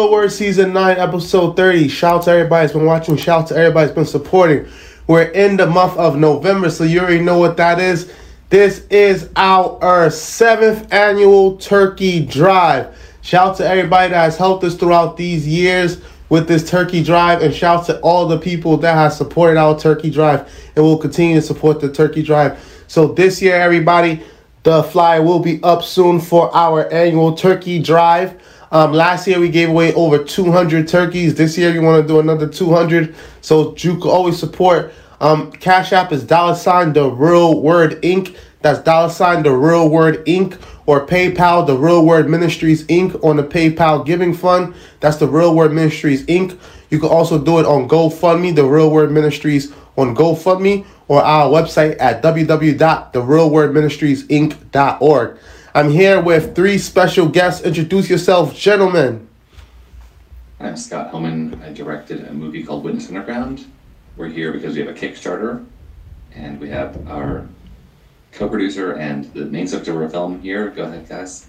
Real Word Season 9, Episode 30. Shout out to everybody that's been watching. Shout out to everybody that's been supporting. We're in the month of November, so you already know what that is. This is our seventh annual turkey drive. Shout out to everybody that has helped us throughout these years with this turkey drive, and shout out to all the people that have supported our turkey drive and will continue to support the turkey drive. So this year, everybody, the flyer will be up soon for our annual turkey drive. Um, last year we gave away over 200 turkeys. This year we want to do another 200. So you can always support. Um, Cash App is dollar sign the real word Inc. That's dollar sign the real word Inc. Or PayPal the real word Ministries Inc. on the PayPal Giving Fund. That's the real word Ministries Inc. You can also do it on GoFundMe, the real word Ministries on GoFundMe, or our website at www.therealwordministriesinc.org. I'm here with three special guests. Introduce yourself, gentlemen. I'm Scott Homan. I directed a movie called Witness Underground. We're here because we have a Kickstarter, and we have our co-producer and the main subject of our film here. Go ahead, guys.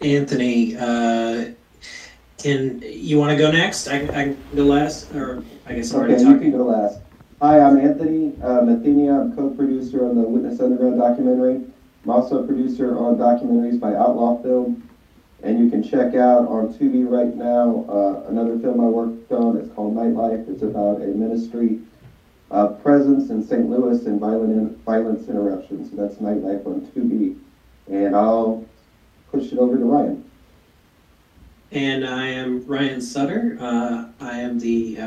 Anthony, uh, can you want to go next? I, I can go last, or I guess I'm Okay, already you can talking. go last. Hi, I'm Anthony uh, Mathenia. I'm co-producer on the Witness Underground documentary. I'm also a producer on documentaries by Outlaw Film. And you can check out on Tubi right now uh, another film I worked on. It's called Nightlife. It's about a ministry uh, presence in St. Louis and violent violence interruption. So that's Nightlife on Tubi. And I'll push it over to Ryan. And I am Ryan Sutter. Uh, I am the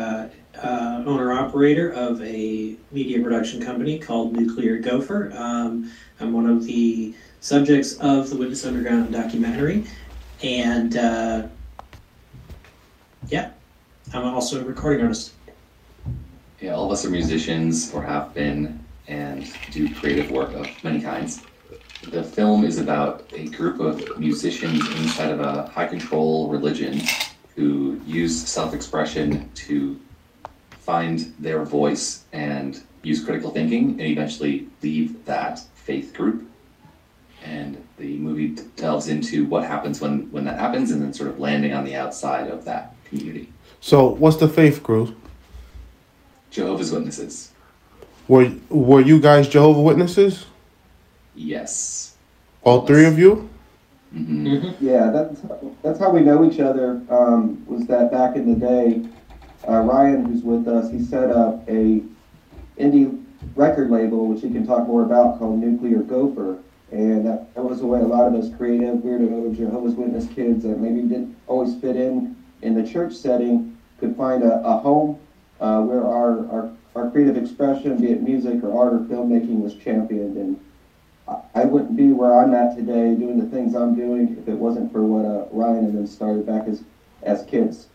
uh, owner operator of a media production company called Nuclear Gopher. Um, I'm one of the subjects of the Witness Underground documentary, and uh, yeah, I'm also a recording artist. Yeah, all of us are musicians or have been and do creative work of many kinds. The film is about a group of musicians inside of a high control religion who use self expression to find their voice and use critical thinking and eventually leave that faith group. And the movie delves into what happens when, when that happens and then sort of landing on the outside of that community. So, what's the faith group? Jehovah's Witnesses. Were Were you guys Jehovah Witnesses? Yes. All three of you? hmm Yeah, that's that's how we know each other. Um, was that back in the day, uh, Ryan, who's with us, he set up a indie record label, which he can talk more about, called Nuclear Gopher, and that, that was a way a lot of us creative, weirdo Jehovah's Witness kids that maybe didn't always fit in in the church setting could find a, a home uh, where our, our our creative expression, be it music or art or filmmaking, was championed and. I- I wouldn't be where I'm at today doing the things I'm doing if it wasn't for what uh, Ryan and them started back as as kids.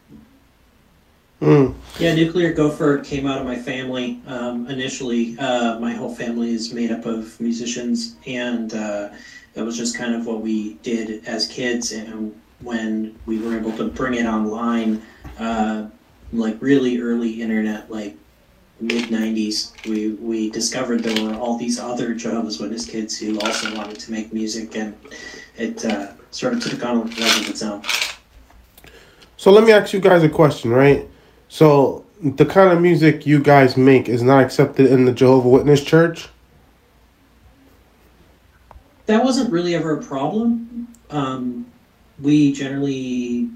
Mm. Yeah, Nuclear Gopher came out of my family um, initially. Uh, my whole family is made up of musicians, and uh, it was just kind of what we did as kids. And when we were able to bring it online, uh, like really early internet, like mid 90s, we, we discovered there were all these other Jehovah's Witness kids who also wanted to make music, and it uh, sort of took on a life of its own. So let me ask you guys a question, right? So the kind of music you guys make is not accepted in the Jehovah Witness Church. That wasn't really ever a problem. Um, we generally,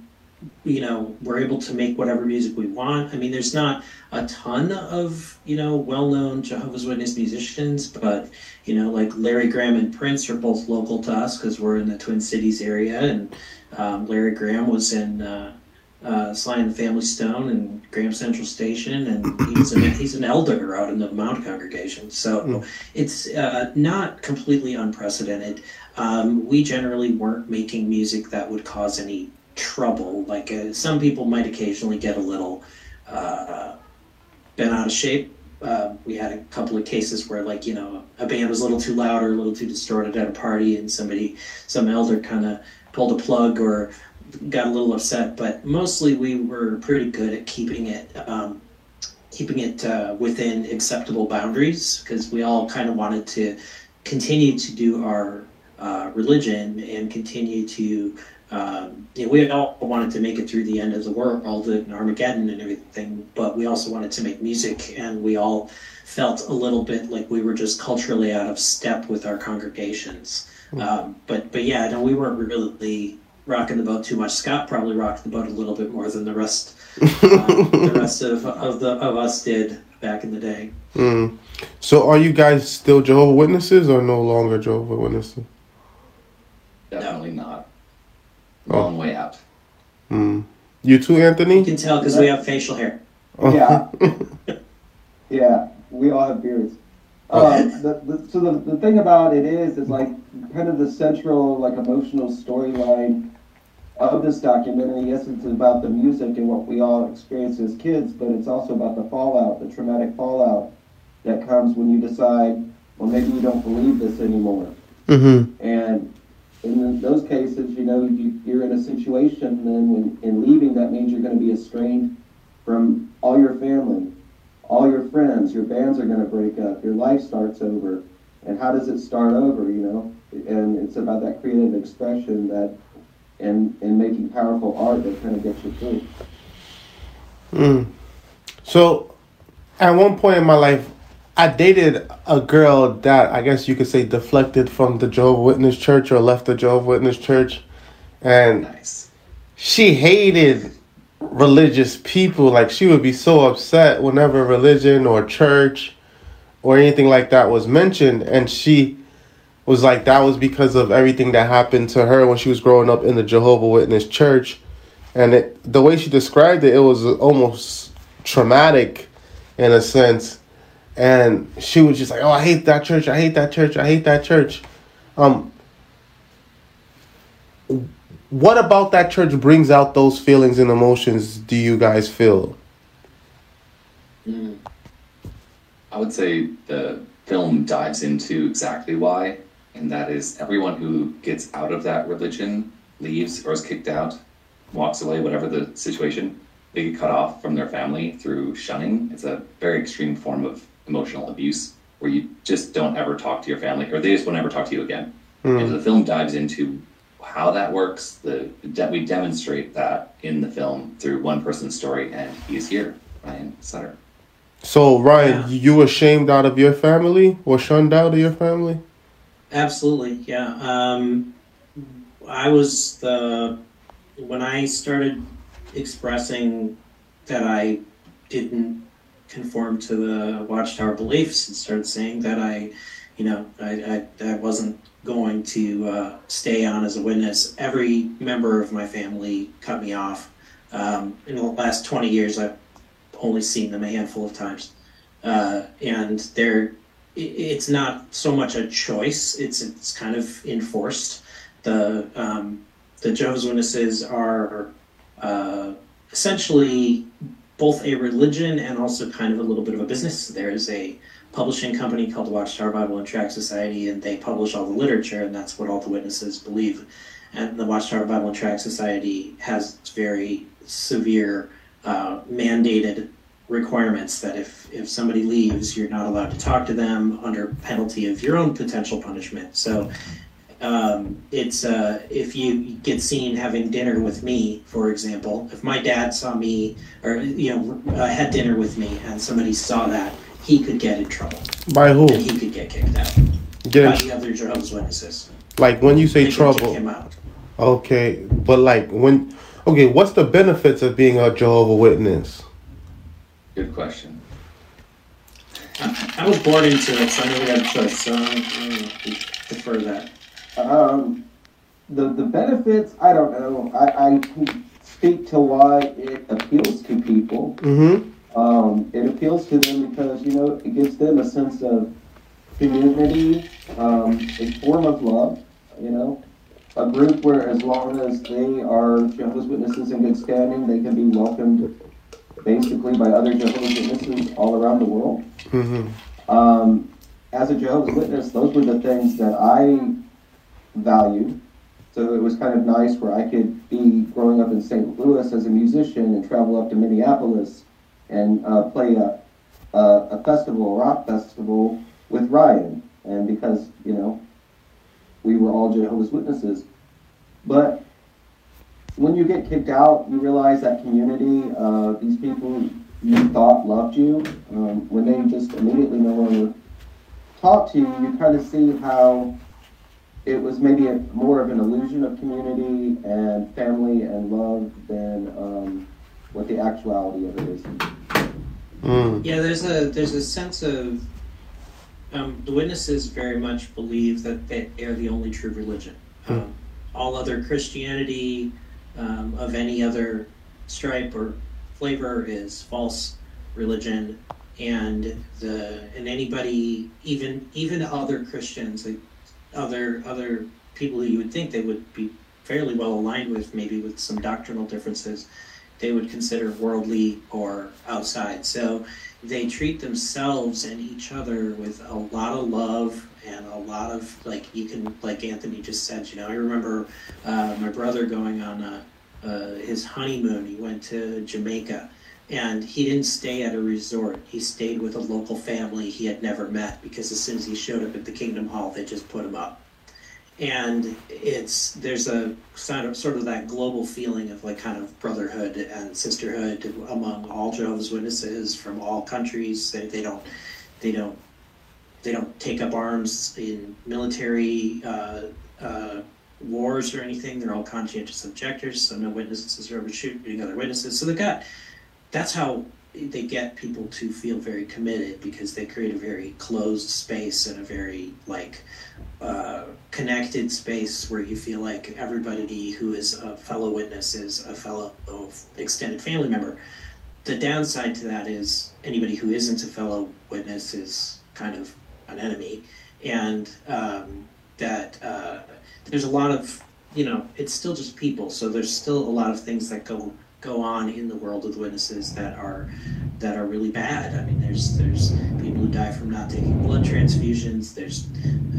you know, we're able to make whatever music we want. I mean, there's not a ton of, you know, well known Jehovah's Witness musicians, but, you know, like Larry Graham and Prince are both local to us because we're in the Twin Cities area. And um, Larry Graham was in uh, uh, Sly and the Family Stone and Graham Central Station, and he's an, he's an elder out in the Mount congregation. So it's uh, not completely unprecedented. Um, we generally weren't making music that would cause any trouble. Like uh, some people might occasionally get a little uh, bent out of shape. Uh, we had a couple of cases where, like, you know, a band was a little too loud or a little too distorted at a party, and somebody, some elder, kind of pulled a plug or got a little upset. But mostly, we were pretty good at keeping it. Um, keeping it uh, within acceptable boundaries because we all kind of wanted to continue to do our uh, religion and continue to um, you know, we all wanted to make it through the end of the world and Armageddon and everything, but we also wanted to make music, and we all felt a little bit like we were just culturally out of step with our congregations. Um, but but yeah, no, we weren't really rocking the boat too much. Scott probably rocked the boat a little bit more than the rest uh, the rest of, of the of us did back in the day. Mm. So are you guys still Jehovah Witnesses or no longer Jehovah Witnesses? Definitely not. Oh. Long way out. Mm. You too, Anthony. You can tell because we have facial hair. Yeah. yeah, we all have beards. Um, the, the, so the, the thing about it is, is like kind of the central, like emotional storyline of this documentary. Yes, it's about the music and what we all experience as kids, but it's also about the fallout, the traumatic fallout that comes when you decide, well, maybe you don't believe this anymore. Mm-hmm. And in those cases, you know, you, you're in a situation then when in leaving, that means you're going to be estranged from all your family, all your friends. Your bands are going to break up. Your life starts over. And how does it start over? You know, and it's about that creative expression that, and and making powerful art that kind of gets you through. Mm. So, at one point in my life, I dated a girl that I guess you could say deflected from the Jehovah Witness Church or left the Jehovah Witness Church, and Nice. she hated religious people. Like she would be so upset whenever religion or church or anything like that was mentioned, and she was like that was because of everything that happened to her when she was growing up in the Jehovah Witness Church, and it, the way she described it, it was almost traumatic, in a sense. And she was just like, "Oh, I hate that church. I hate that church. I hate that church." Um, what about that church brings out those feelings and emotions do you guys feel Mm. I would say the film dives into exactly why, and that is everyone who gets out of that religion, leaves or is kicked out, walks away, whatever the situation, they get cut off from their family through shunning. It's a very extreme form of emotional abuse where you just don't ever talk to your family or they just won't ever talk to you again. Hmm. And the film dives into how that works. The de- we demonstrate that in the film through one person's story, and he's here, Ryan Sutter. so ryan Yeah. you ashamed out of your family or shunned out of your family Absolutely, yeah. Um, I was the when I started expressing that I didn't conform to the Watchtower beliefs and started saying that I, you know, I, I, I wasn't going to uh, stay on as a witness. Every member of my family cut me off. Um, in the last 20 years, I've only seen them a handful of times. Uh, and they're it's not so much a choice; it's it's kind of enforced. The um, the Jehovah's Witnesses are uh, essentially both a religion and also kind of a little bit of a business. There is a publishing company called the Watchtower Bible and Tract Society, and they publish all the literature, and that's what all the witnesses believe. And the Watchtower Bible and Tract Society has very severe uh, mandated requirements that if if somebody leaves, you're not allowed to talk to them under penalty of your own potential punishment. So Um, it's uh, if you get seen having dinner with me, for example. If my dad saw me, or you know, uh, had dinner with me, and somebody saw that, he could get in trouble, By who? and he could get kicked out by the other Jehovah's Witnesses. like when you say They trouble. him out. Okay, but like when okay, what's the benefits of being a Jehovah Witness? Good question. I was born into it, so I never had a choice. So I, I don't know, defer that. Um, the the benefits, I don't know. I, I can speak to why it appeals to people. Mm-hmm. Um, it appeals to them because you know it gives them a sense of community, um, a form of love. You know, a group where as long as they are Jehovah's Witnesses in good standing, they can be welcomed basically by other Jehovah's Witnesses all around the world. Mm-hmm. Um, as a Jehovah's Witness, those were the things that I valued. So it was kind of nice where I could be growing up in St. Louis as a musician and travel up to Minneapolis and uh, play a, a, a festival, a rock festival with Ryan. And because, you know, we were all Jehovah's Witnesses. But when you get kicked out, you realize that community, uh, these people you thought loved you, um, when they just immediately no longer talk to you, you kind of see how it was maybe a, more of an illusion of community and family and love than um, what the actuality of it is. Mm. Yeah, there's a there's a sense of um, the witnesses very much believe that they are the only true religion. Um, all other Christianity of any other stripe or flavor is false religion, and the and anybody even even other Christians, like other other people who you would think they would be fairly well aligned with, maybe with some doctrinal differences, they would consider worldly or outside. So they treat themselves and each other with a lot of love and a lot of like you can like Anthony just said. You know, I remember uh, my brother going on a, uh, his honeymoon. He went to Jamaica. And he didn't stay at a resort. He stayed with a local family he had never met because as soon as he showed up at the Kingdom Hall, they just put him up and it's there's a sort of sort of that global feeling of like kind of brotherhood and sisterhood among all Jehovah's Witnesses from all countries. They, they don't they don't they don't take up arms in military uh, uh, wars or anything. They're all conscientious objectors, so no witnesses are ever shooting other witnesses. So they got that's how they get people to feel very committed because they create a very closed space and a very like uh, connected space where you feel like everybody who is a fellow witness is a fellow extended family member. The downside to that is anybody who isn't a fellow witness is kind of an enemy, and um, that uh, there's a lot of you know it's still just people, so there's still a lot of things that go go on in the world of the witnesses that are that are really bad. I mean, there's there's people who die from not taking blood transfusions. There's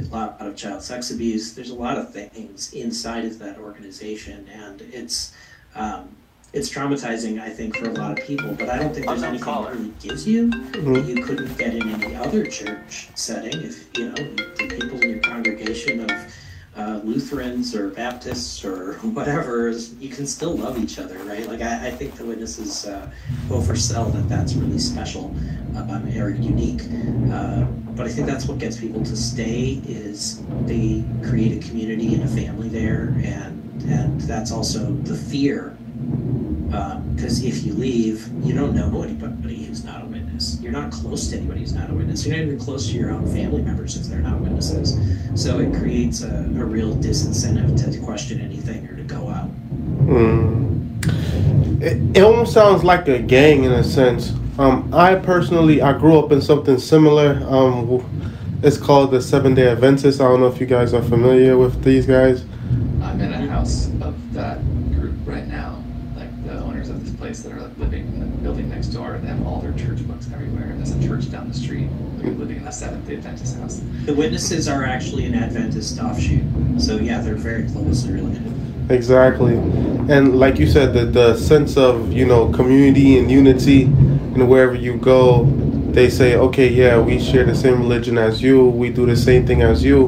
a lot of child sex abuse. There's a lot of things inside of that organization, and it's um, it's traumatizing, I think, for a lot of people. But I don't think there's anything that really gives you that you couldn't get in any other church setting. If you know the people in your congregation of uh, Lutherans or Baptists or whatever, you can still love each other, right? Like I, I think the witnesses uh, oversell that that's really special uh, or unique, uh, but I think that's what gets people to stay is they create a community and a family there, and and that's also the fear. Because if you leave, you don't know anybody who's not a witness. You're not close to anybody who's not a witness. You're not even close to your own family members if they're not witnesses. So it creates a, a real disincentive to question anything or to go out. Mm. It, it almost sounds like a gang in a sense. Um, I personally, I grew up in something similar. Um, it's called the Seven Day Adventists. I don't know if you guys are familiar with these guys. I'm in a house of that group right now. Like the owners of this place that are like living in the building next door. They have all their church books everywhere. And there's a church down the street. They're living in the Seventh Day Adventist house. The witnesses are actually an Adventist offshoot. So yeah, they're very closely related. Exactly, and like you said, the the sense of you know community and unity, and wherever you go, they say, okay, yeah, we share the same religion as you, we do the same thing as you,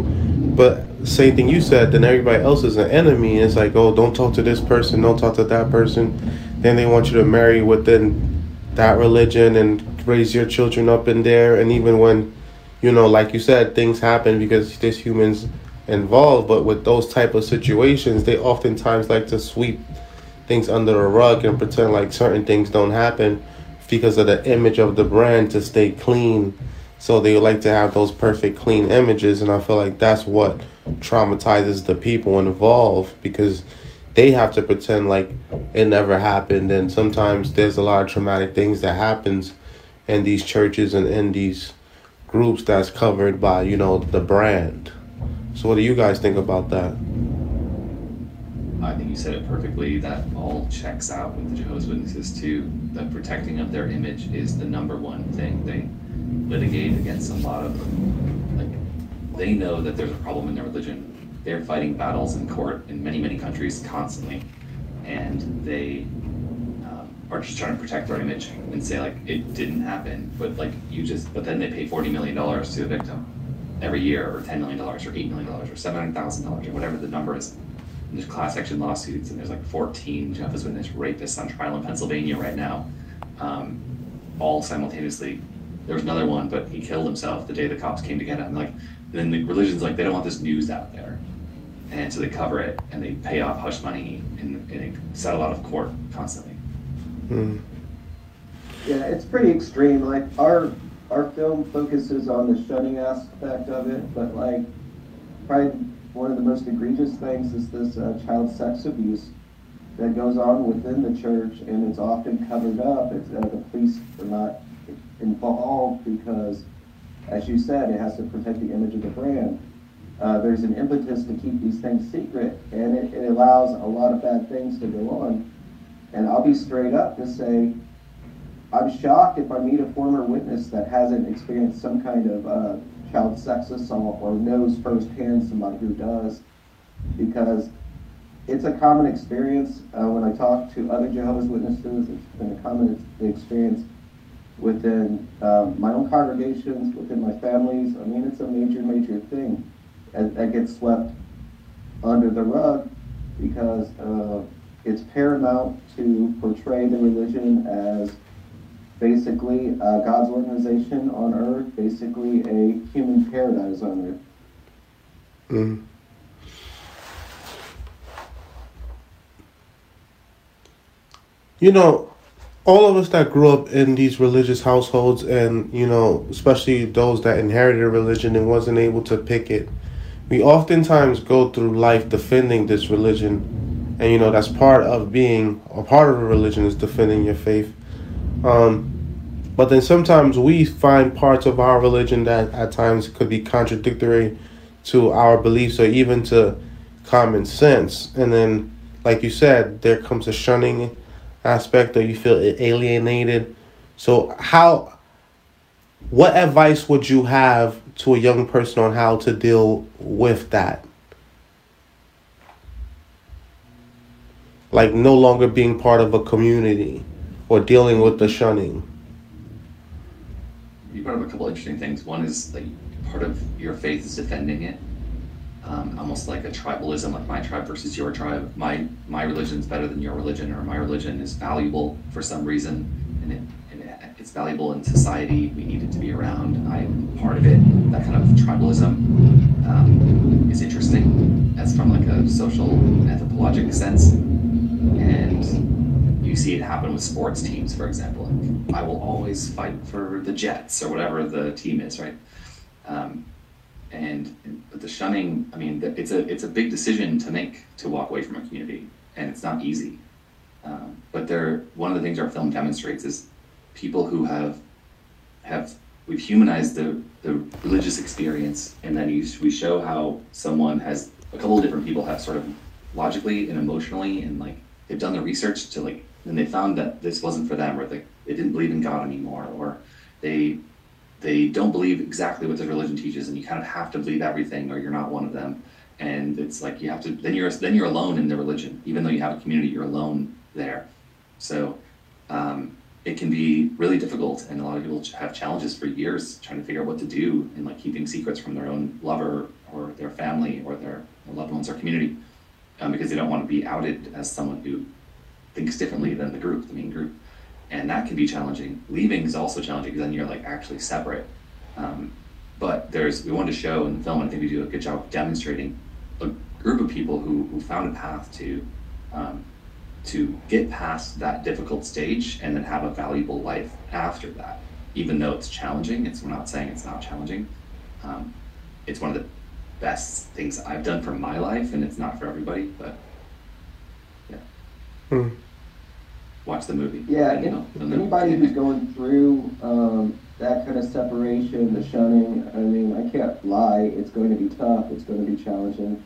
but same thing you said, then everybody else is an enemy. It's like, oh, don't talk to this person, don't talk to that person. Then they want you to marry within that religion and raise your children up in there. And even when, you know, like you said, things happen because there's humans involved. But with those type of situations, they oftentimes like to sweep things under the rug and pretend like certain things don't happen because of the image of the brand to stay clean. So they like to have those perfect clean images, and I feel like that's what traumatizes the people involved because they have to pretend like it never happened and sometimes there's a lot of traumatic things that happens in these churches and in these groups that's covered by you know the brand so what do you guys think about that I think you said it perfectly. That all checks out with the Jehovah's Witnesses too. The protecting of their image is the number one thing. They litigate against a lot of like they know that there's a problem in their religion. They're fighting battles in court in many many countries constantly, and they are just trying to protect their image and say like it didn't happen, but like you just. But then they pay forty million dollars to the victim every year, or ten million dollars, or eight million dollars, or seven hundred thousand dollars, or whatever the number is and there's class action lawsuits, and there's like 14 Jehovah's Witness rapists on trial in Pennsylvania right now, um, all simultaneously. There was another one, but he killed himself the day the cops came to get him. Like, then the religion's like they don't want this news out there, and so they cover it and they pay off hush money and, and they settle out of court constantly. Mm. Yeah, it's pretty extreme. Like our our film focuses on the shunning aspect of it, but like probably one of the most egregious things is this uh, child sex abuse that goes on within the church, and it's often covered up. It's, uh, the police are not involved because, as you said, it has to protect the image of the brand. Uh, there's an impetus to keep these things secret, and it, it allows a lot of bad things to go on. And I'll be straight up to say, I'm shocked if I meet a former witness that hasn't experienced some kind of uh, child sex assault or knows firsthand somebody who does, because it's a common experience. Uh, when I talk to other Jehovah's Witnesses, it's been a common experience within um, my own congregations, within my families. I mean, it's a major, major thing that, that gets swept under the rug because uh, it's paramount to portray the religion as basically uh, God's organization on earth, basically a human paradise on earth. Mm. You know, all of us that grew up in these religious households, and you know, especially those that inherited religion and wasn't able to pick it, we oftentimes go through life defending this religion, and you know that's part of being a part of a religion is defending your faith. Um, but then sometimes we find parts of our religion that at times could be contradictory to our beliefs or even to common sense. And then, like you said, there comes a shunning aspect that you feel alienated. So, how, what advice would you have to a young person on how to deal with that? Like no longer being part of a community or dealing with the shunning you brought up a couple interesting things. One is like part of your faith is defending it, um, almost like a tribalism, like my tribe versus your tribe. My my religion is better than your religion, or my religion is valuable for some reason, and it, and it it's valuable in society. We need it to be around. I'm part of it. That kind of tribalism um, is interesting. That's from like a social anthropologic sense, and you see it happen with sports teams, for example. Like, I will always fight for the Jets or whatever the team is, right? Um, and but the shunning, I mean, it's a it's a big decision to make to walk away from a community, and it's not easy. Um, but there, one of the things our film demonstrates is people who have have we've humanized the the religious experience, and then you, we show how someone has a couple of different people have sort of logically and emotionally and like they've done the research to like and they found that this wasn't for them, or they, they didn't believe in God anymore, or they they don't believe exactly what the religion teaches, and you kind of have to believe everything, or you're not one of them. And it's like you have to then you're then you're alone in the religion, even though you have a community, you're alone there. So um, it can be really difficult, and a lot of people have challenges for years trying to figure out what to do, and like keeping secrets from their own lover or their family or their loved ones or community um, because they don't want to be outed as someone who thinks differently than the group, the main group. And that can be challenging. Leaving is also challenging because then you're like actually separate. Um, but there's, we wanted to show in the film, and I think we do a good job of demonstrating a group of people who, who found a path to um, to get past that difficult stage and then have a valuable life after that. Even though it's challenging, it's we're not saying it's not challenging. Um, it's one of the best things I've done for my life, and it's not for everybody. But yeah, Hmm. watch the movie. Yeah, and you'll- if know. anybody who's going through um, that kind of separation, the shunning, I mean, I can't lie, it's going to be tough, it's going to be challenging,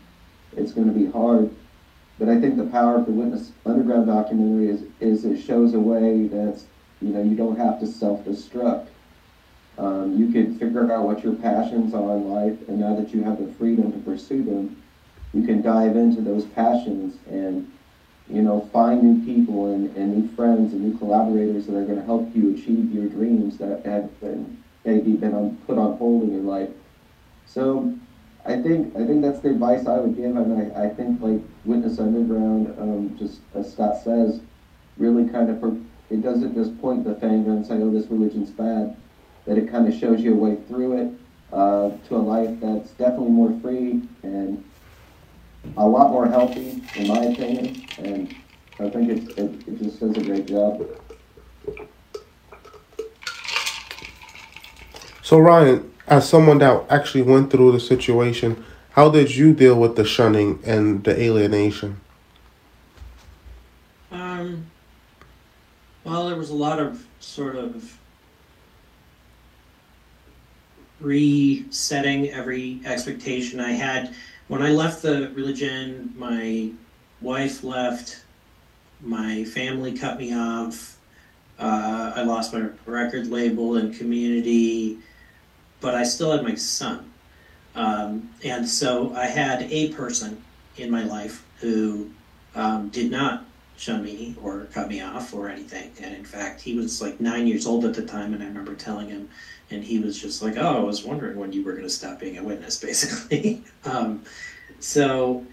it's going to be hard. But I think the power of the Witness Underground documentary is, is it shows a way that's, you know, you don't have to self-destruct. Um, you can figure out what your passions are in life, and now that you have the freedom to pursue them, you can dive into those passions and you know, find new people and, and new friends and new collaborators that are going to help you achieve your dreams that have been maybe been on, put on hold in your life. So, I think I think that's the advice I would give, and I, I think like Witness Underground, um, just as Scott says, really kind of it doesn't just point the finger and say, oh, this religion's bad. That it kind of shows you a way through it uh, to a life that's definitely more free and a lot more healthy, in my opinion, and I think it, it, it just does a great job. So Ryan, as someone that actually went through the situation, how did you deal with the shunning and the alienation? Um, well, there was a lot of sort of resetting every expectation I had. When I left the religion, my wife left, my family cut me off, uh, I lost my record label and community, but I still had my son. Um, and so I had a person in my life who um, did not shun me or cut me off or anything. And in fact, he was like nine years old at the time, and I remember telling him, and he was just like, "Oh, I was wondering when you were going to stop being a witness," basically. um, so,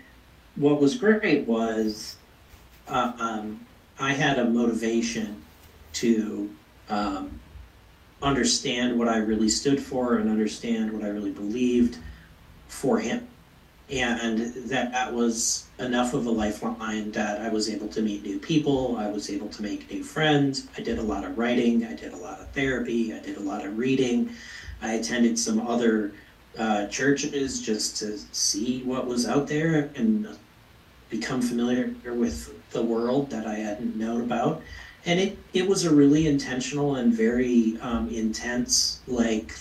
what was great was uh, um, I had a motivation to um, understand what I really stood for and understand what I really believed for him and that that was enough of a lifeline that I was able to meet new people. I was able to make new friends. I did a lot of writing. I did a lot of therapy. I did a lot of reading. I attended some other uh, churches just to see what was out there and become familiar with the world that I hadn't known about. And it, it was a really intentional and very um, intense, like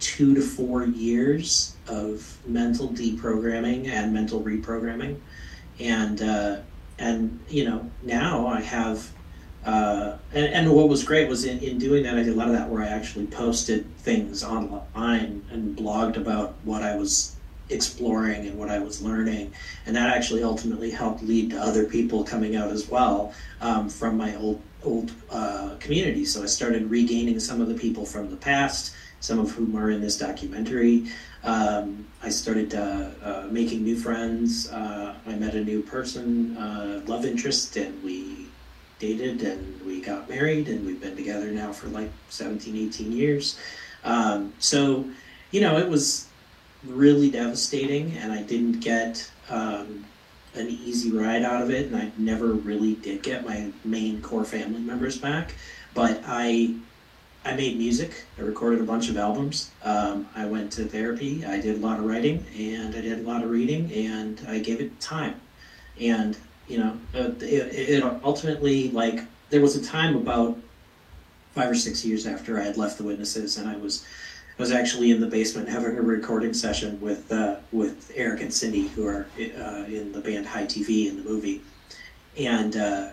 two to four years of mental deprogramming and mental reprogramming, and uh, and you know now I have. Uh, and, and what was great was in, in doing that, I did a lot of that where I actually posted things online and blogged about what I was exploring and what I was learning. And that actually ultimately helped lead to other people coming out as well um, from my old old uh, community. So I started regaining some of the people from the past, some of whom are in this documentary. Um, I started uh, uh, making new friends. Uh, I met a new person, uh, love interest, and we dated and we got married, and we've been together now for like 17, 18 years. Um, so, you know, it was really devastating, and I didn't get um, an easy ride out of it, and I never really did get my main core family members back. But I I made music. I recorded a bunch of albums. Um, I went to therapy. I did a lot of writing and I did a lot of reading and I gave it time. And, you know, uh, it, it ultimately, like, there was a time about five or six years after I had left the witnesses and I was. I was actually in the basement having a recording session with uh, with Eric and Cindy, who are uh, in the band High TV in the movie, and uh,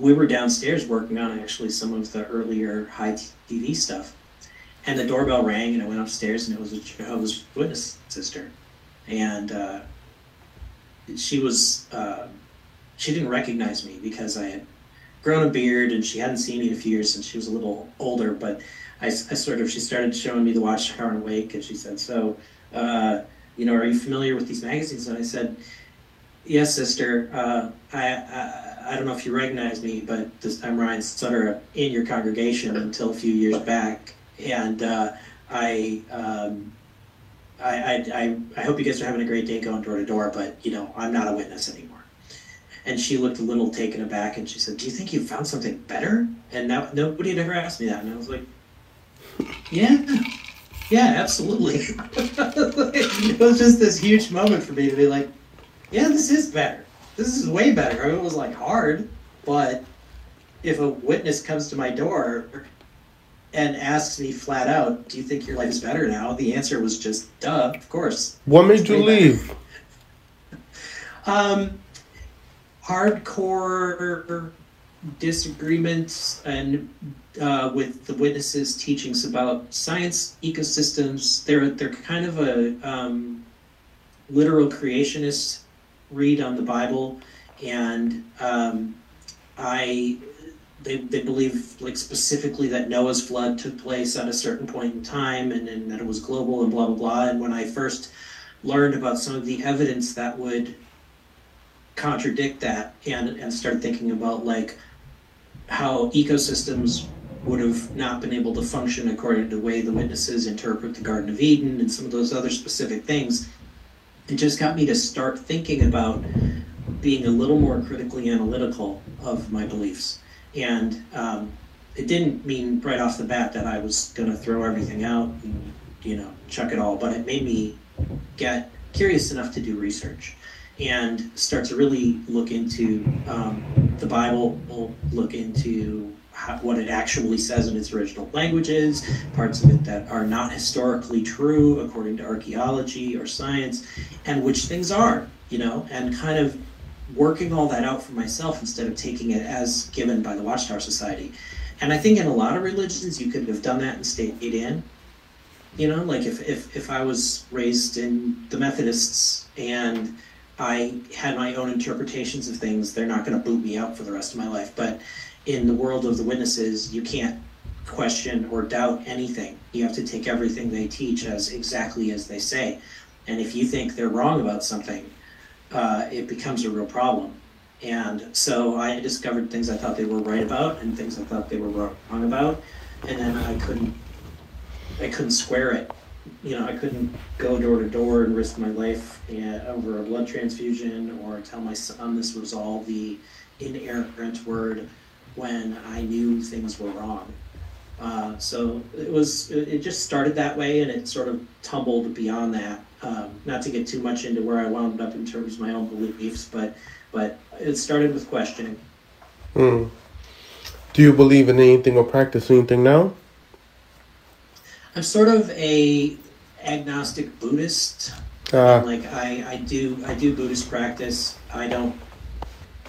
we were downstairs working on actually some of the earlier high TV stuff. And the doorbell rang, and I went upstairs, and it was a Jehovah's Witness sister. And uh, she was, uh, she didn't recognize me because I had grown a beard, and she hadn't seen me in a few years since she was a little older. But I, I sort of, she started showing me the Watchtower and Awake, and she said, So, uh, you know, are you familiar with these magazines? And I said, yes, sister. Uh, I, I, I don't know if you recognize me, but this, I'm Ryan Sutter in your congregation until a few years back. And uh, I, um, I, I, I, hope you guys are having a great day going door to door, but, you know, I'm not a witness anymore. And she looked a little taken aback and she said, Do you think you found something better? And now, nobody had ever asked me that. And I was like, Yeah, yeah, absolutely. it was just this huge moment for me to be like, Yeah, this is better. This is way better. I mean, it was like hard, but if a witness comes to my door and asks me flat out, Do you think your life is better now? The answer was just, Duh, of course. What made you leave? Um, hardcore disagreements and uh, with the witnesses' teachings about science ecosystems. They're they're kind of a um, literal creationist read on the Bible, and um, I they, they believe like specifically that Noah's flood took place at a certain point in time and, and that it was global and blah blah blah. And when I first learned about some of the evidence that would contradict that and and start thinking about like how ecosystems would have not been able to function according to the way the witnesses interpret the Garden of Eden and some of those other specific things. It just got me to start thinking about being a little more critically analytical of my beliefs. And um, it didn't mean right off the bat that I was going to throw everything out and, you know, chuck it all, but it made me get curious enough to do research and start to really look into um, the Bible, look into what it actually says in its original languages, parts of it that are not historically true according to archaeology or science, and which things are, you know, and kind of working all that out for myself instead of taking it as given by the Watchtower Society. And I think in a lot of religions, you could have done that and stayed in. You know, like if, if, if I was raised in the Methodists and I had my own interpretations of things, they're not going to boot me out for the rest of my life. But in the world of the witnesses, you can't question or doubt anything. You have to take everything they teach as exactly as they say. And if you think they're wrong about something, uh, it becomes a real problem. And so I discovered things I thought they were right about and things I thought they were wrong about, and then I couldn't, I couldn't square it. You know, I couldn't go door to door and risk my life uh, over a blood transfusion or tell my son this was all the inerrant word when I knew things were wrong. Uh, so it was, it just started that way and it sort of tumbled beyond that. Um, not to get too much into where I wound up in terms of my own beliefs, but but it started with questioning. Hmm. Do you believe in anything or practice anything now? I'm sort of a agnostic Buddhist. Uh, like I, I do I do Buddhist practice. I don't.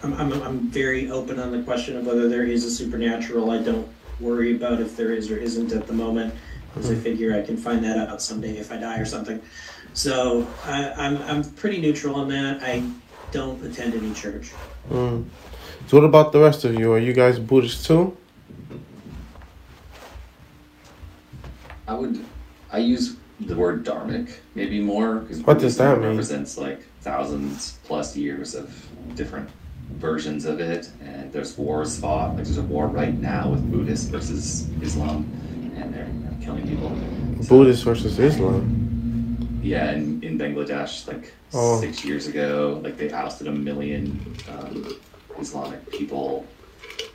I'm, I'm I'm very open on the question of whether there is a supernatural. I don't worry about if there is or isn't at the moment, because I figure I can find that out someday if I die or something. So I, I'm I'm pretty neutral on that. I don't attend any church. mm. So what about the rest of you? Are you guys Buddhist too? I would, I use the word dharmic maybe more because What does that mean? represents like thousands plus years of different versions of it, and there's wars fought. Like there's a war right now with Buddhists versus Islam, and they're you know, killing people. So, Buddhist versus Islam. Yeah, in, in Bangladesh, like Oh. six years ago, like they ousted a million um, Islamic people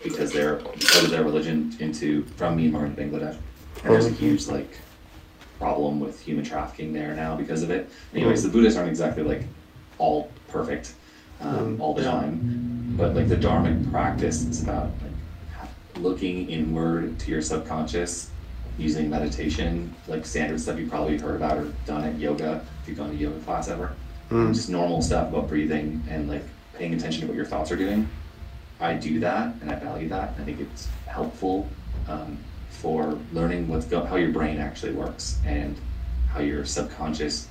because they're because of their religion into from Myanmar and Bangladesh. And there's a Oh. huge like problem with human trafficking there now because of it. Anyways, the Buddhists aren't exactly like all perfect um, all the time, but like the Dharmic practice is about like looking inward to your subconscious using meditation, like standard stuff you probably heard about or done at yoga if you've gone to yoga class ever. Mm. Just normal stuff about breathing and like paying attention to what your thoughts are doing. I do that and I value that. I think it's helpful um, for learning what's go- how your brain actually works and how your subconscious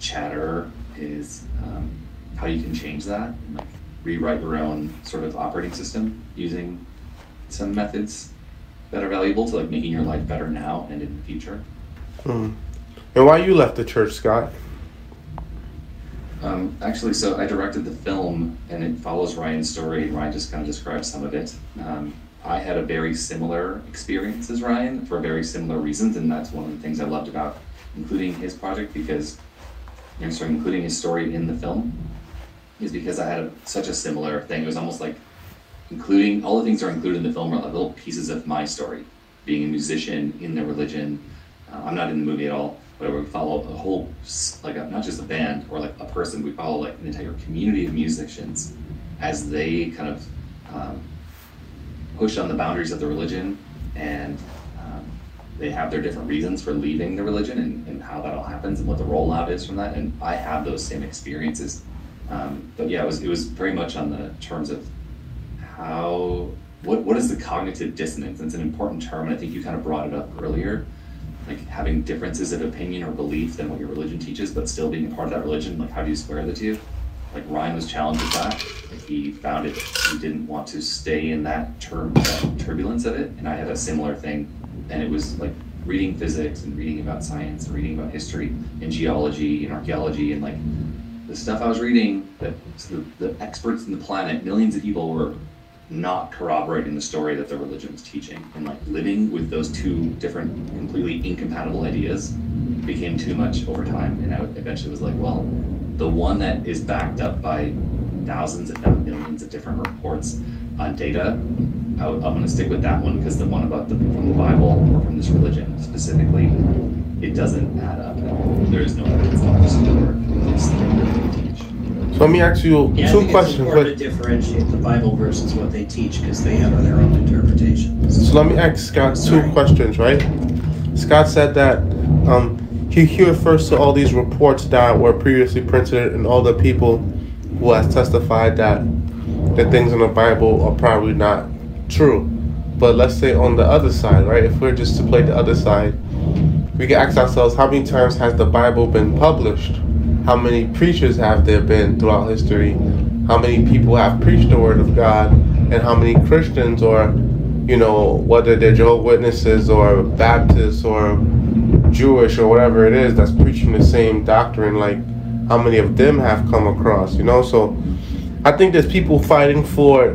chatter is, um, how you can change that and like rewrite your own sort of operating system using some methods that are valuable to like making your life better now and in the future. Mm. And why you left the church, Scott? Um, actually, so I directed the film, and it follows Ryan's story. Ryan just kind of describes some of it. Um, I had a very similar experience as Ryan for very similar reasons, and that's one of the things I loved about including his project because, you know, sorry, including his story in the film, is because I had a, such a similar thing. It was almost like including all the things that are included in the film are like little pieces of my story. Being a musician in the religion, uh, I'm not in the movie at all where we follow a whole like a, not just a band or like a person we follow like an entire community of musicians as they kind of um, push on the boundaries of the religion and um, they have their different reasons for leaving the religion and, and, how that all happens and what the rollout is from that and i have those same experiences um, but yeah it was, it was very much on the terms of how what, what is the cognitive dissonance it's an important term and i think you kind of brought it up earlier like having differences of opinion or belief than what your religion teaches, but still being a part of that religion. Like, how do you square the two? Like Ryan was challenged with that. Like he found it. He didn't want to stay in that term, that turbulence of it. And I had a similar thing, and it was like reading physics and reading about science and reading about history and geology and archaeology and like the stuff I was reading that the, the experts in the planet, millions of people were not corroborating the story that the religion was teaching. And like living with those two different completely incompatible ideas became too much over time. And i eventually was like well the one that is backed up by thousands if not millions of different reports on data I, am going to stick with that one because the one about the from the bible or from this religion specifically it doesn't add up there is no evidence to support this thing that they teach so let me ask you Yeah, I two think questions. It's important Wait, to differentiate the Bible versus what they teach because they have their own interpretations. so let me ask Scott two Sorry. questions, right? Scott said that um, he, he refers to all these reports that were previously printed and all the people who has testified that the things in the Bible are probably not true. But let's say on the other side, right? If we're just to play the other side, we can ask ourselves how many times has the Bible been published? How many preachers have there been throughout history? How many people have preached the word of God? And how many Christians or, you know, whether they're Jehovah's Witnesses or Baptists or Jewish or whatever it is that's preaching the same doctrine, like how many of them have come across, you know? So I think there's people fighting for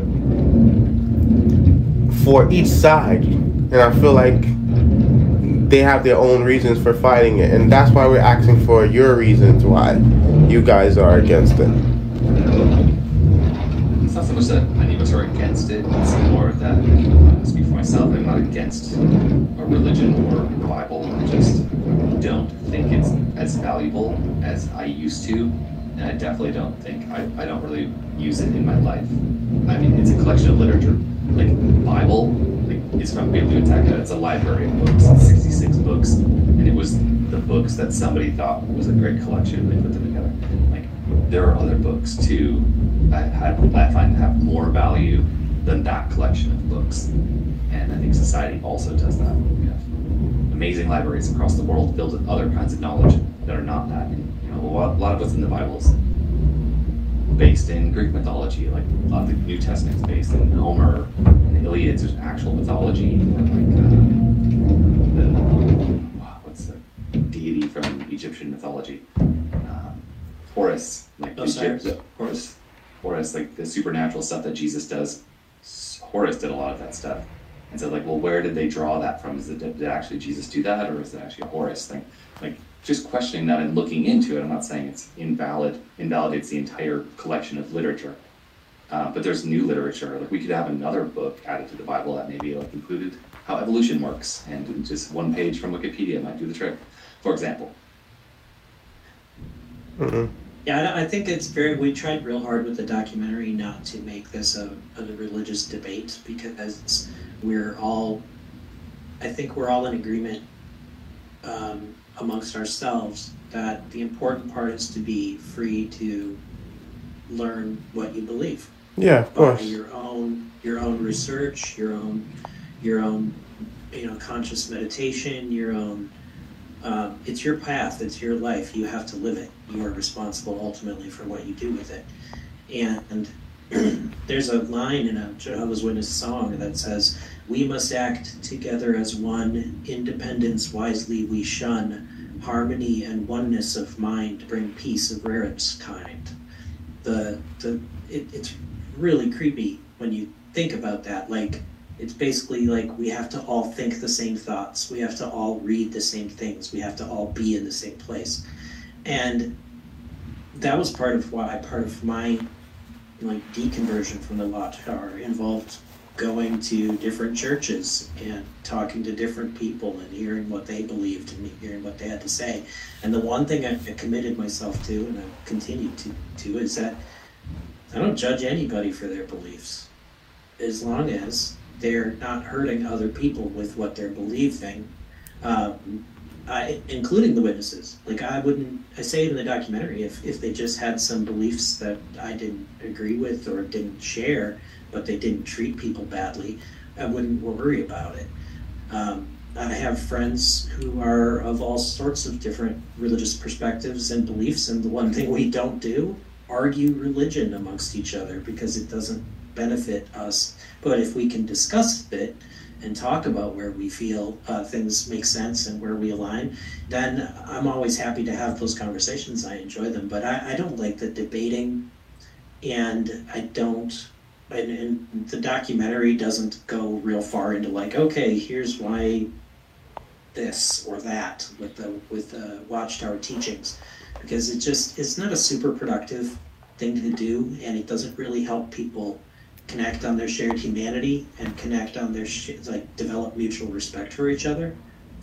for each side. And I feel like they have their own reasons for fighting it, and that's why we're asking for your reasons why you guys are against it. It's not so much that any of us are against it, it's more that, I speak for myself, I'm not against a religion or the Bible. I just don't think it's as valuable as I used to, and I definitely don't think, I, I don't really use it in my life. I mean, it's a collection of literature. Like, Bible, is from Biblioteca, it's a library of books, 66 books, and it was the books that somebody thought was a great collection, they put them together. Like, there are other books too I find have more value than that collection of books. And I think society also does that. We have amazing libraries across the world filled with other kinds of knowledge that are not that. And, you know, a lot, a lot of what's in the Bible is based in Greek mythology, like a lot of the New Testament is based in Homer and the Iliad. There's actual mythology, or like uh, the wow, what's the deity from Egyptian mythology? Um, Horus, like Osiris. Egypt- Horus, Horus, like the supernatural stuff that Jesus does. Horus did a lot of that stuff. And so, like, well, where did they draw that from? Is it did actually Jesus do that, or is it actually a Horus thing? Like, just questioning that and looking into it. I'm not saying it's invalid, invalidates the entire collection of literature. Uh, but there's new literature. Like, we could have another book added to the Bible that maybe like included how evolution works, and just one page from Wikipedia might do the trick. For example, Mhm. Yeah, I I think it's very. We tried real hard with the documentary not to make this a, a religious debate because we're all. I think we're all in agreement um, amongst ourselves that the important part is to be free to learn what you believe Yeah, of course. your own your own research, your own your own you know conscious meditation, your own. Um, it's your path. It's your life. You have to live it. You are responsible ultimately for what you do with it. And there's a line in a Jehovah's Witness song that says, "We must act together as one. Independence wisely we shun. harmony and oneness of mind bring peace of rarest kind. The the it, it's really creepy when you think about that. Like it's basically like we have to all think the same thoughts. We have to all read the same things. We have to all be in the same place. And that was part of why part of my like deconversion from the Watchtower involved going to different churches and talking to different people and hearing what they believed and hearing what they had to say. And the one thing I, I committed myself to and I continue to, to is that I don't judge anybody for their beliefs as long as they're not hurting other people with what they're believing. Um, Including the witnesses. Like I wouldn't, I say it in the documentary, if, if they just had some beliefs that I didn't agree with or didn't share, but they didn't treat people badly, I wouldn't worry about it. Um, I have friends who are of all sorts of different religious perspectives and beliefs, and the one thing we don't do argue religion amongst each other because it doesn't benefit us. But if we can discuss it and talk about where we feel uh, things make sense and where we align, then I'm always happy to have those conversations. I enjoy them, but I, I don't like the debating, and I don't. And, and the documentary doesn't go real far into like, okay, here's why this or that with the with the Watchtower teachings, because it just it's not a super productive thing to do, and it doesn't really help people connect on their shared humanity and connect on their sh- like develop mutual respect for each other.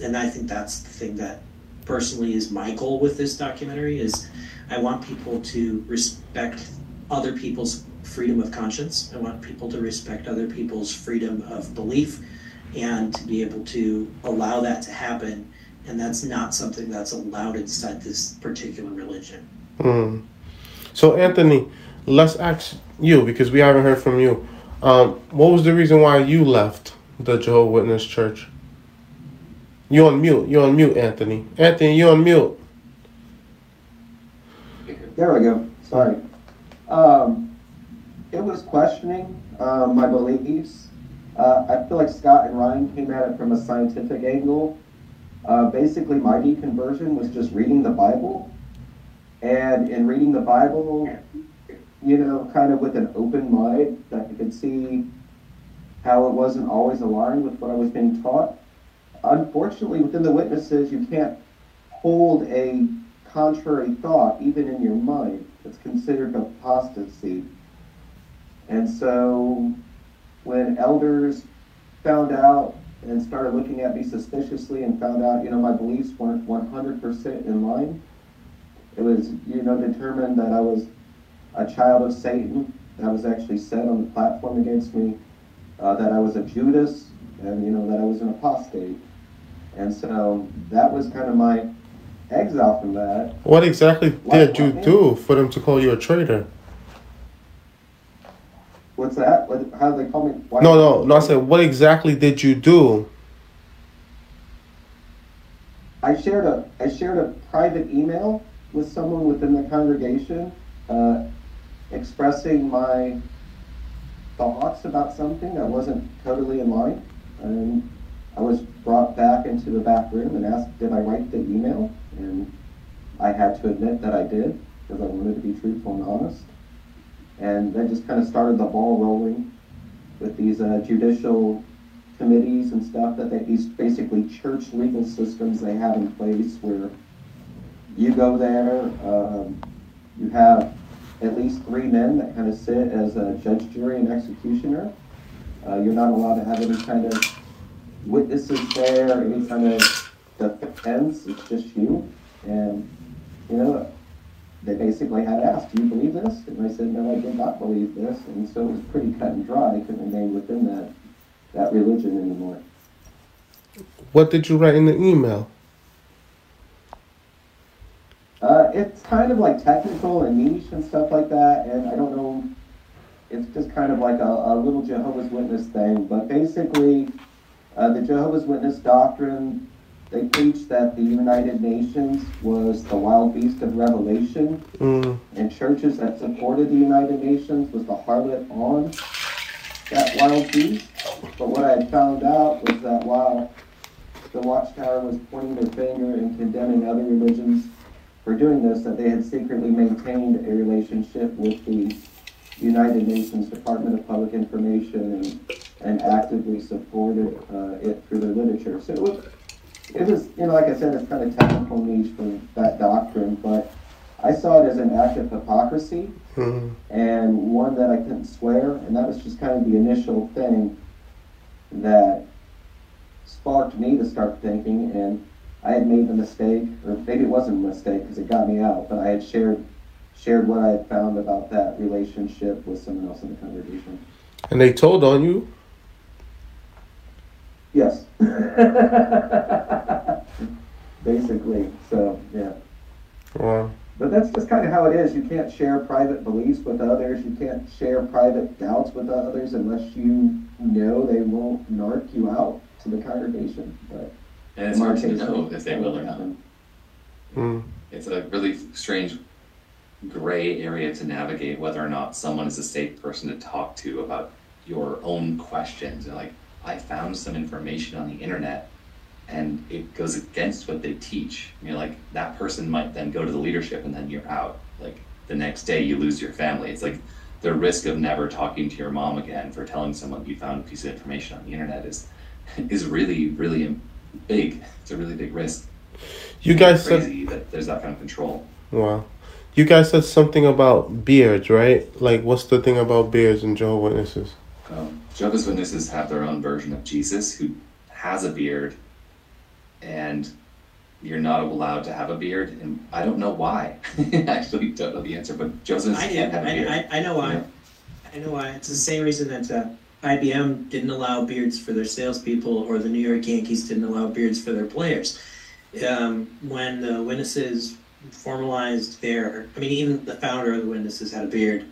And i think that's the thing that personally is my goal with this documentary is i want people to respect other people's freedom of conscience. I want people to respect other people's freedom of belief and to be able to allow that to happen. And that's not something that's allowed inside this particular religion. Mm. So Anthony, let's ask you because we haven't heard from you. Um, what was the reason why you left the Jehovah Witness Church? You on mute. You on mute, Anthony. Anthony, you on mute. There we go. Sorry. Um, it was questioning um, my beliefs. Uh, I feel like Scott and Ryan came at it from a scientific angle. Uh, basically, my deconversion was just reading the Bible. And in reading the Bible, you know, kind of with an open mind, that I could see how it wasn't always aligned with what I was being taught. Unfortunately, within the witnesses, you can't hold a contrary thought even in your mind. It's considered apostasy. And so when elders found out and started looking at me suspiciously and found out, you know, my beliefs weren't 100% in line, it was, you know, determined that I was a child of Satan. That was actually said on the platform against me, uh, that I was a Judas, and, you know, that I was an apostate. And so that was kind of my exile from that. What exactly did you do for them to call you a traitor? What's that? What, how do they call me? Why- No, no, no. I said, what exactly did you do? I shared a I shared a private email with someone within the congregation, uh, expressing my thoughts about something that wasn't totally in line, and I was brought back into the back room and asked, "Did I write the email?" And I had to admit that I did because I wanted to be truthful and honest, and that just kind of started the ball rolling with these uh, judicial committees and stuff that they, these basically church legal systems they have in place where you go there, um, you have at least three men that kind of sit as a judge, jury, and executioner. Uh, you're not allowed to have any kind of witnesses there, any kind of defense. It's just you. And, you know, they basically had asked, do you believe this? And I said, no, I did not believe this. And so it was pretty cut and dry. I couldn't remain within that, that religion anymore. What did you write in the email? Uh, it's kind of like technical and niche and stuff like that, and I don't know. It's just kind of like a, a little Jehovah's Witness thing, but basically, uh, the Jehovah's Witness doctrine they preach that the United Nations was the wild beast of Revelation, Mm, and churches that supported the United Nations was the harlot on that wild beast. But what I had found out was that while the Watchtower was pointing their finger and condemning other religions for doing this, that they had secretly maintained a relationship with the United Nations Department of Public Information and, and actively supported uh, it through their literature. So it was, it was, you know, like I said, it's kind of technical niche for that doctrine, but I saw it as an act of hypocrisy Mhm. and one that I couldn't swear, and that was just kind of the initial thing that sparked me to start thinking, and I had made the mistake, or maybe it wasn't a mistake because it got me out, but I had shared shared what I had found about that relationship with someone else in the congregation. And they told on you. Yes. Basically, so yeah. Wow. But that's just kind of how it is. You can't share private beliefs with others. You can't share private doubts with others unless you know they won't narc you out to the congregation. But And it's hard to know if they will or not. Mm. It's a really strange gray area to navigate whether or not someone is a safe person to talk to about your own questions. And like, I found some information on the internet and it goes against what they teach. You know, like that person might then go to the leadership and then you're out. Like the next day you lose your family. It's like the risk of never talking to your mom again for telling someone you found a piece of information on the internet is is really, really big. It's a really big risk You guys said crazy that there's that kind of control. wow. You guys said something about beards, right? Like, what's the thing about beards and Jehovah Witnesses? Um, Jehovah's Witnesses have their own version of Jesus who has a beard, and you're not allowed to have a beard. And I don't know why. I actually don't know the answer, but Joseph's I do. can't have a beard. I, I, I know why. Yeah. I know why. It's the same reason that uh, IBM didn't allow beards for their salespeople, or the New York Yankees didn't allow beards for their players. Um, when the Witnesses formalized their, I mean, even the founder of the Witnesses had a beard,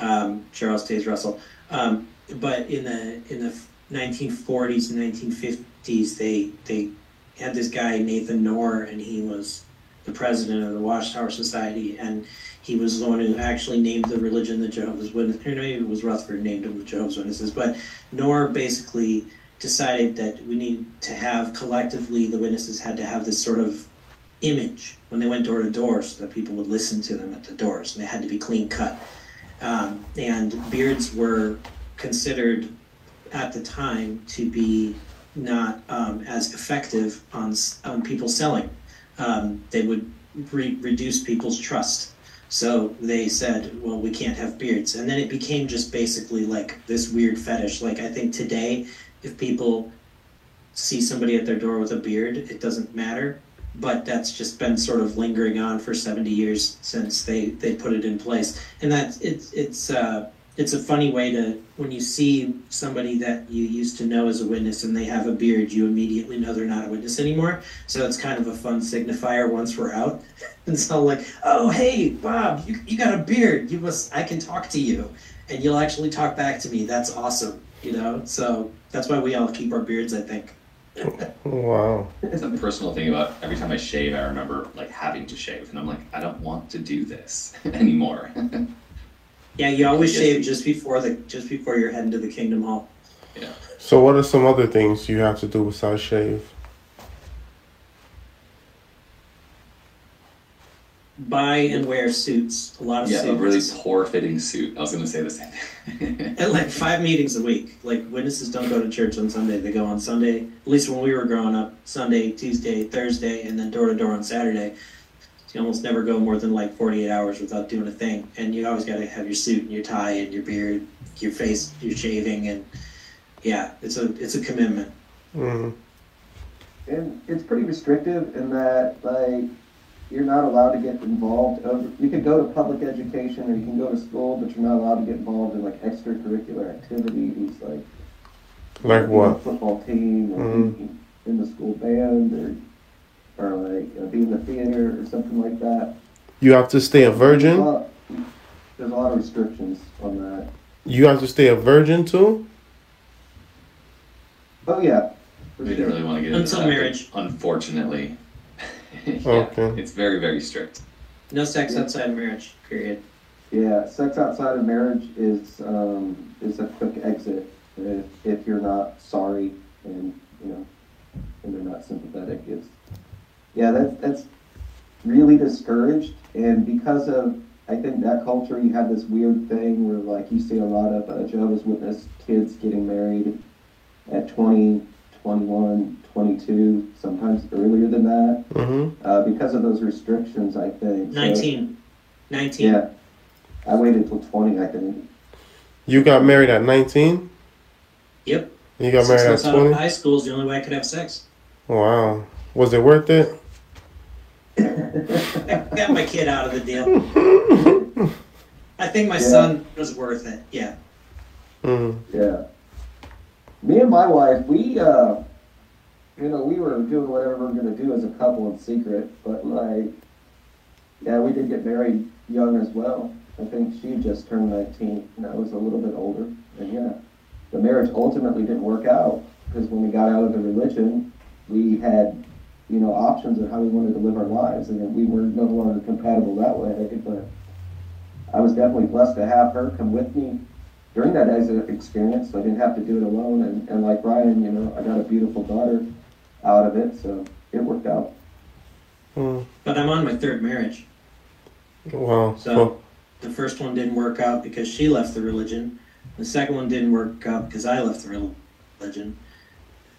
um, Charles Taze Russell. Um, but in the in the 1940s and 1950s, they they had this guy Nathan Knorr, and he was the president of the Watchtower Society, and he was the one who actually named the religion the Jehovah's Witnesses. Or maybe it was Rutherford named them the Jehovah's Witnesses, but Knorr basically decided that we need to have collectively the witnesses had to have this sort of image when they went door to door so that people would listen to them at the doors and they had to be clean cut um, and beards were considered at the time to be not um, as effective on, on people selling um, they would re- reduce people's trust so they said well we can't have beards and then it became just basically like this weird fetish like i think today if people see somebody at their door with a beard, it doesn't matter. But that's just been sort of lingering on for 70 years since they, they put it in place. And that it's it's uh, it's a funny way to when you see somebody that you used to know as a witness and they have a beard, you immediately know they're not a witness anymore. So it's kind of a fun signifier once we're out. And so like, oh hey Bob, you, you got a beard. You must I can talk to you, and you'll actually talk back to me. That's awesome. You know, so that's why we all keep our beards. I think. Wow. It's a personal thing about every time I shave, I remember like having to shave, and I'm like, I don't want to do this anymore. Yeah, you always Yes. shave just before the just before you're heading to the Kingdom Hall. yeah. So, what are some other things you have to do besides shave? Buy and wear suits. A lot of suits. Yeah, a really poor fitting suit. I was gonna say the same thing. And like five meetings a week. Like witnesses don't go to church on Sunday. They go on Sunday. At least when we were growing up, Sunday, Tuesday, Thursday, and then door to door on Saturday. You almost never go more than like 48 hours without doing a thing. And you always got to have your suit and your tie and your beard, your face, your shaving, and yeah, it's a it's a commitment. Mm. and it's pretty restrictive in that like you're not allowed to get involved you can go to public education or you can go to school but you're not allowed to get involved in like extracurricular activities like Like being on a what? football team or Mhm. in the school band or or like uh, be in the theater or something like that You have to stay a There's a virgin? lot- there's a lot of restrictions on that You have to stay a virgin too? oh yeah We didn't really want to get into Until that, marriage. Unfortunately, yeah, Okay. it's very very strict. No sex Yeah. outside of marriage. Period. Yeah, sex outside of marriage is um, is a quick exit if, if you're not sorry and you know and they're not sympathetic. Yeah, that's that's really discouraged, and because of I think that culture, you have this weird thing where like you see a lot of uh, Jehovah's Witness kids getting married at 20, 21, 22, sometimes earlier than that, Mm-hmm. uh, because of those restrictions. I think So, 19. 19. yeah, I waited till twenty. I think. You got married at 19? Yep. You got Six married at out of 20? high school is the only way I could have sex. Wow. Was it worth it? I got my kid out of the deal. I think my Yeah. son was worth it. Yeah. Mm. Yeah. Me and my wife, we, uh, you know, we were doing whatever we are going to do as a couple in secret, but like, yeah, we did get married young as well. I think she just turned 19, and I was a little bit older. And yeah, the marriage ultimately didn't work out because when we got out of the religion, we had, you know, options of how we wanted to live our lives, and that we were no longer compatible that way. But I was definitely blessed to have her come with me during that as an experience, so I didn't have to do it alone. And, and like Ryan, you know, I got a beautiful daughter out of it, so it worked out. Mm. But I'm on my third marriage. Wow. So Well, the first one didn't work out because she left the religion. The second one didn't work out because I left the religion.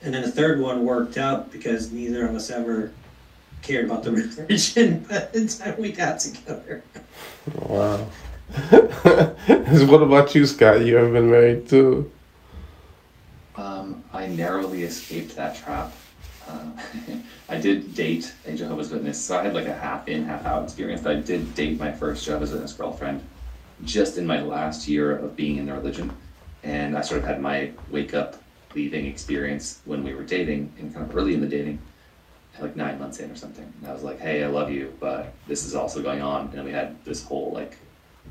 And then the third one worked out because neither of us ever cared about the religion by the time we got together. wow. what about you, Scott? You ever been married too? Um, I narrowly escaped that trap. Uh, I did date a Jehovah's Witness, so I had like a half in, half out experience. But I did date my first Jehovah's Witness girlfriend just in my last year of being in the religion, and I sort of had my wake up leaving experience when we were dating, and kind of early in the dating, like nine months in or something. And I was like, "Hey, I love you, but this is also going on." And we had this whole like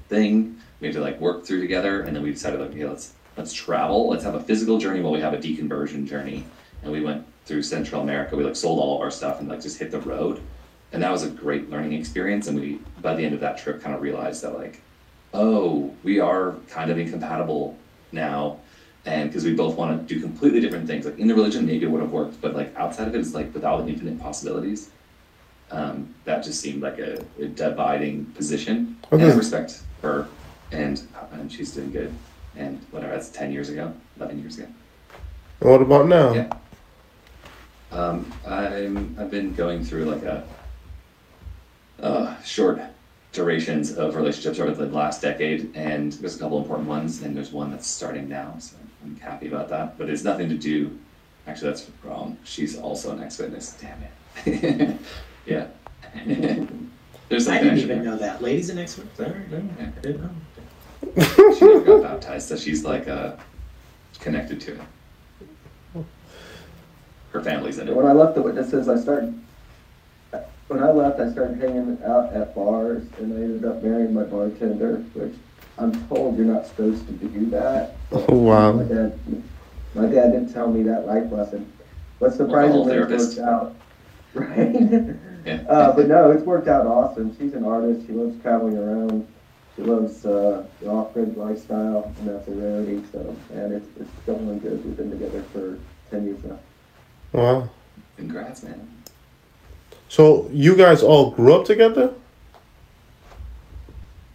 thing we had to like work through together, and then we decided like, "Okay, let's let's travel. Let's have a physical journey while we have a deconversion journey." And we went through Central America. We like sold all of our stuff and like just hit the road, and that was a great learning experience. And we by the end of that trip kind of realized that like, oh, we are kind of incompatible now. And because we both want to do completely different things, like in the religion, maybe it would have worked, but like outside of it, it's like without infinite possibilities. Um, that just seemed like a, a dividing position. And I respect her, and and she's doing good. And whatever, that's ten years ago, eleven years ago. And what about now? Yeah. Um, I'm I've been going through like a uh, short durations of relationships over the last decade, and there's a couple important ones, and there's one that's starting now, so I'm happy about that. But it's nothing to do. Actually, that's wrong. She's also an ex-witness. Damn it. yeah. there's I didn't even know. know that. Ladies and X Men. All right, I didn't know. She never got baptized, so she's like uh, connected to it. Her family's in it. When I left the witnesses, I started. When I left, I started hanging out at bars, and I ended up marrying my bartender, which I'm told you're not supposed to do that. Oh, wow. My dad, my dad didn't tell me that life lesson, but surprisingly, it therapist. worked out. Right. Yeah. Uh, but no, it's worked out awesome. She's an artist. She loves traveling around. She loves uh, the off-grid lifestyle, and that's a rarity. So, and it's it's going good. We've been together for ten years now. Wow. Congrats, man. So you guys all grew up together?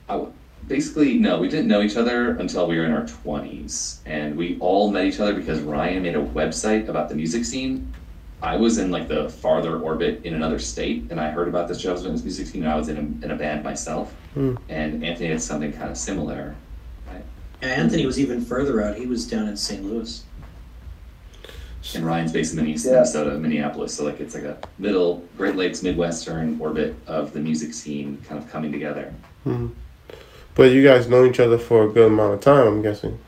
I w- basically, no, we didn't know each other until we were in our 20s. And we all met each other because Ryan made a website about the music scene. I was in like the farther orbit in another state, and I heard about this Jehovah's Witness music scene, and I was in a, in a band myself. Hmm. And Anthony had something kind of similar. Right? Anthony was even further out. He was down in St. Louis. And Ryan's based in Minnesota, Yeah. Minnesota, Minneapolis. So, like, it's like a middle, Great Lakes, Midwestern orbit of the music scene kind of coming together. But you guys know each other for a good amount of time, I'm guessing.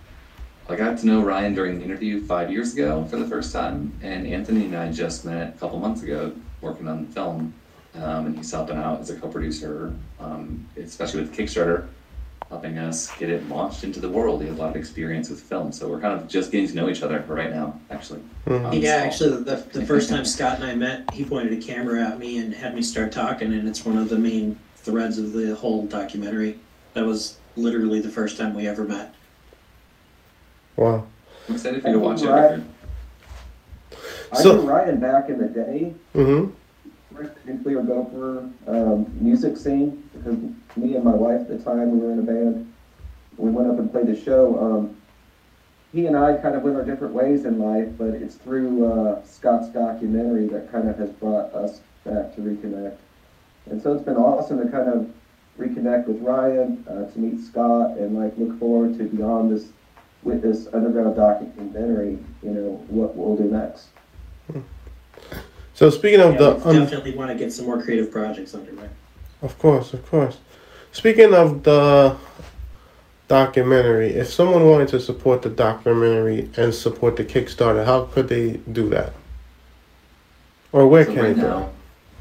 I got to know Ryan during the interview five years ago for the first time, and Anthony and I just met a couple months ago working on the film, um, and he's helping out as a co-producer, um, especially with Kickstarter, helping us get it launched into the world. He has a lot of experience with film, so we're kind of just getting to know each other right now, actually. on this Yeah, actually, the, the first time Scott and I met, he pointed a camera at me and had me start talking, and it's one of the main threads of the whole documentary. That was literally the first time we ever met. Wow. I'm excited for you to watch it. Right. I So- knew Ryan back in the day. Mm-hmm. nuclear gopher um, music scene because me and my wife at the time we were in a band. We went up and played the show. Um, he and I kind of went our different ways in life, but it's through uh, Scott's documentary that kind of has brought us back to reconnect. And so it's been awesome to kind of reconnect with Ryan, uh, to meet Scott, and like look forward to beyond this with this underground documentary. You know what we'll do next. So speaking of Yeah, the, we un- definitely want to get some more creative projects underway. of course, of course. Speaking of the documentary, if someone wanted to support the documentary and support the Kickstarter, how could they do that? Or where So can right they do it?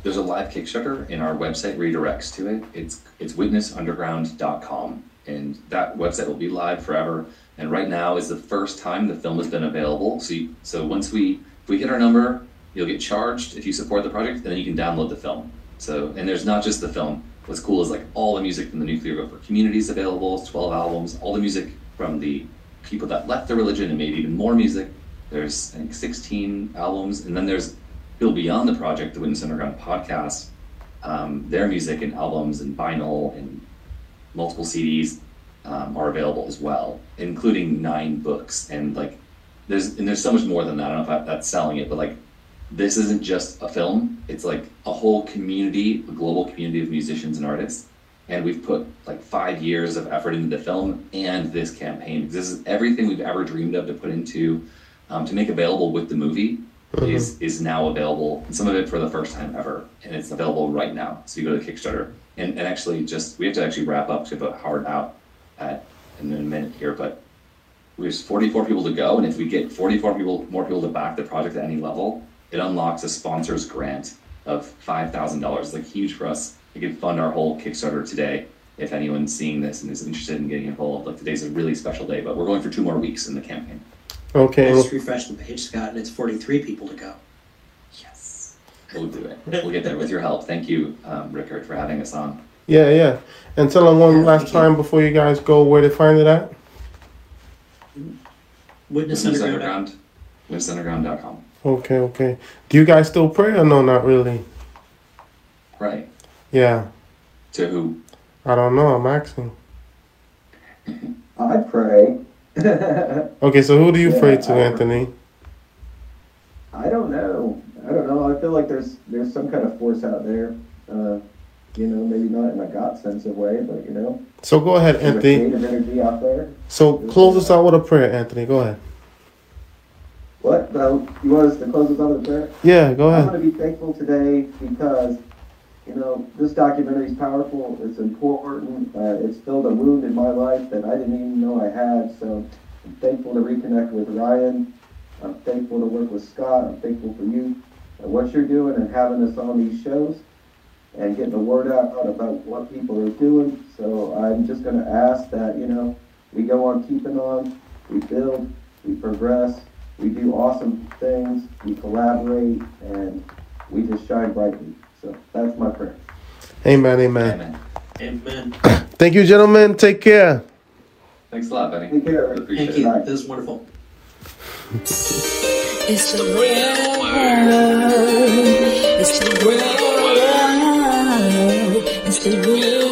There's a live Kickstarter, and our website redirects to it. It's it's witnessunderground.com, and that website will be live forever. And right now is the first time the film has been available. So you, so once we if we hit our number, you'll get charged if you support the project, and then you can download the film. So and there's not just the film. What's cool is like all the music from the Nuclear Gopher community is available. 12 albums. All the music from the people that left the religion and made even more music. There's I think 16 albums, and then there's Bill Beyond the Project, the Witness Underground podcast, um, their music and albums and vinyl and multiple CDs um, are available as well, including nine books. And like, there's and there's so much more than that. I don't know if that's selling it, but like, this isn't just a film. It's like a whole community, a global community of musicians and artists. And we've put like five years of effort into the film and this campaign. This is everything we've ever dreamed of to put into um, to make available with the movie Mm-hmm. is is now available some of it for the first time ever and it's available right now. So you go to kickstarter and, and actually just we have to actually wrap up to put hard out at in a minute here but there's 44 people to go and if we get 44 people more people to back the project at any level it unlocks a sponsors grant of $5000 It's like huge for us. It could fund our whole kickstarter today if anyone's seeing this and is interested in getting involved. Like today's a really special day but we're going for two more weeks in the campaign Okay. I just refreshed the page, Scott, and it's 43 people to go. Yes. We'll do it. We'll get there with your help. Thank you, um, Rickard, for having us on. Yeah, yeah. And tell them one Yeah, last thank you. time before you guys go where to find it at. Witness Witness Underground. Underground, witnessunderground.com. Okay, okay. Do you guys still pray or no? Not really. Right. Yeah. To who? I don't know. I'm asking. I pray. Okay, so who do you Yeah, pray to, I- Anthony? I don't know. I don't know. I feel like there's there's some kind of force out there. Uh, you know, maybe not in a God sense of way, but you know, So go ahead, Anthony. energy out there. So close us out with a prayer, Anthony. Go ahead. What? You want us to close this out with a prayer? Yeah, go ahead. I'm going to be thankful today because, you know, this documentary is powerful. It's important. Uh, it's filled a wound in my life that I didn't even know I had. So I'm thankful to reconnect with Ryan. I'm thankful to work with Scott. I'm thankful for you and what you're doing and having us on these shows and getting the word out about what people are doing. So I'm just going to ask that, you know, we go on keeping on, we build, we progress, we do awesome things, we collaborate, and we just shine brightly. So that's my prayer. Amen, amen. Amen. Amen. Thank you, gentlemen. Take care. Thanks a lot, Benny. Take care. Appreciate Thank it. you. This is wonderful. It's the Real Word. It's the Real Word. It's the real